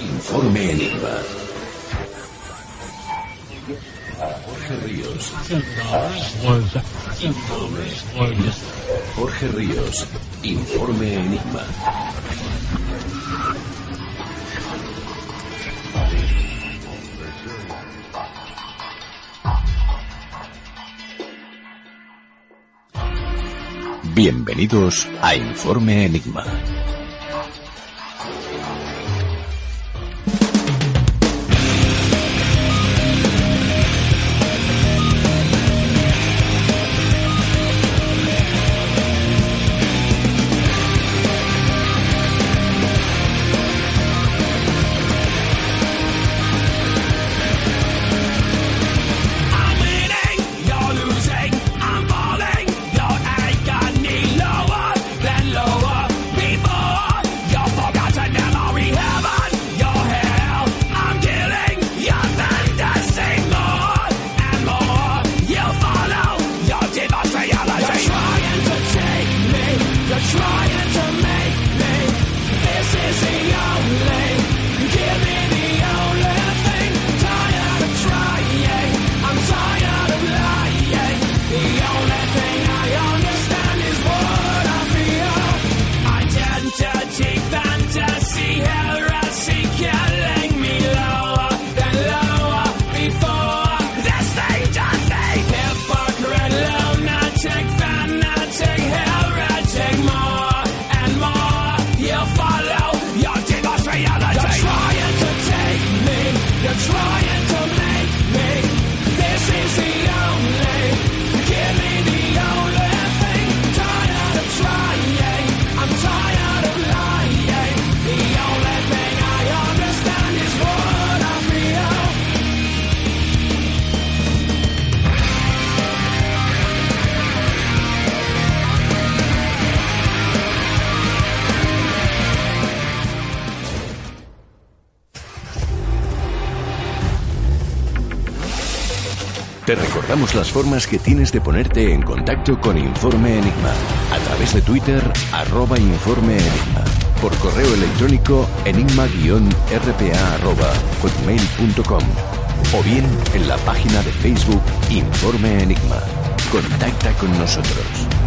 Informe Enigma. Jorge Ríos. Informe. Jorge Ríos. Informe Enigma. Bienvenidos a Informe Enigma. Te recordamos las formas que tienes de ponerte en contacto con Informe Enigma. A través de Twitter, arroba Informe Enigma. Por correo electrónico, enigma-rpa arroba hotmail.com. O bien en la página de Facebook Informe Enigma. Contacta con nosotros.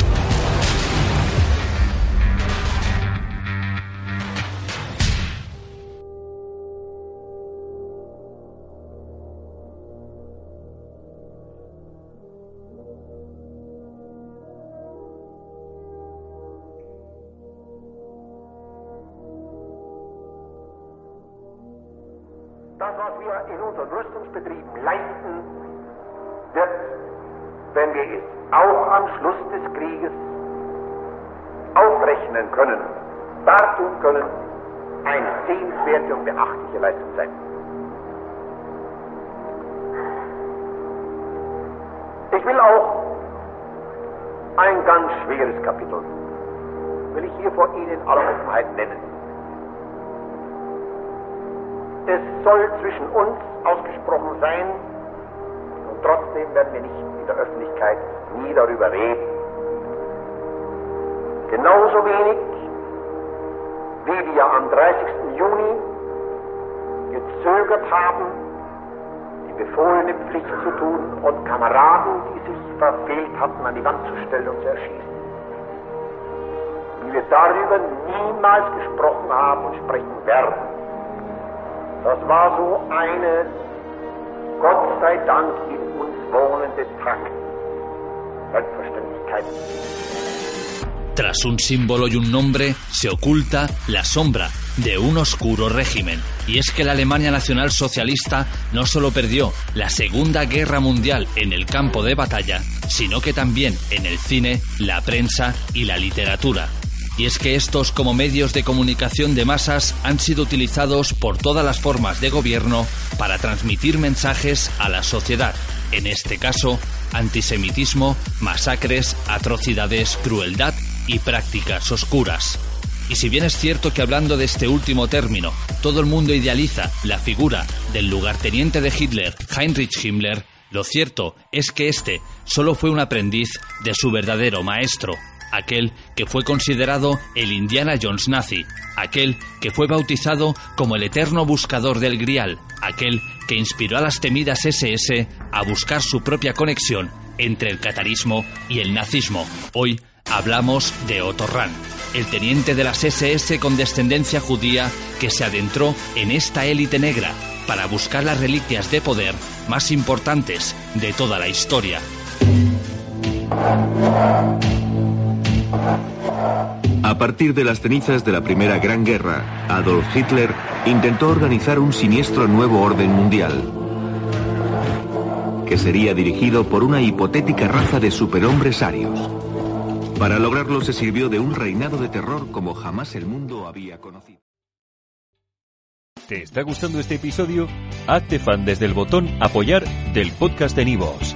Das, was wir in unseren Rüstungsbetrieben leisten, wird, wenn wir es auch am Schluss des Krieges aufrechnen können, dartun können, eine sehenswerte und beachtliche Leistung sein. Ich will auch ein ganz schweres Kapitel, will ich hier vor Ihnen in aller Offenheit nennen. Es soll zwischen uns ausgesprochen sein und trotzdem werden wir nicht in der Öffentlichkeit nie darüber reden. Genauso wenig wie wir am 30. Juni gezögert haben, die befohlene Pflicht zu tun und Kameraden, die sich verfehlt hatten, an die Wand zu stellen und zu erschießen. Wie wir darüber niemals gesprochen haben und sprechen werden. Tras un símbolo y un nombre se oculta la sombra de un oscuro régimen. Y es que la Alemania Nacional Socialista no solo perdió la Segunda Guerra Mundial en el campo de batalla, sino que también en el cine, la prensa y la literatura. Y es que estos como medios de comunicación de masas han sido utilizados por todas las formas de gobierno para transmitir mensajes a la sociedad. En este caso, antisemitismo, masacres, atrocidades, crueldad y prácticas oscuras. Y si bien es cierto que hablando de este último término, todo el mundo idealiza la figura del lugarteniente de Hitler, Heinrich Himmler, lo cierto es que este solo fue un aprendiz de su verdadero maestro, aquel que fue considerado el Indiana Jones nazi, aquel que fue bautizado como el eterno buscador del Grial, aquel que inspiró a las temidas SS a buscar su propia conexión entre el catarismo y el nazismo. Hoy hablamos de Otto Rahn, el teniente de las SS con descendencia judía que se adentró en esta élite negra para buscar las reliquias de poder más importantes de toda la historia. A partir de las cenizas de la Primera Gran Guerra, Adolf Hitler intentó organizar un siniestro nuevo orden mundial, que sería dirigido por una hipotética raza de superhombres arios. Para lograrlo se sirvió de un reinado de terror como jamás el mundo había conocido. ¿Te está gustando este episodio? Hazte fan desde el botón Apoyar del podcast de Nivos.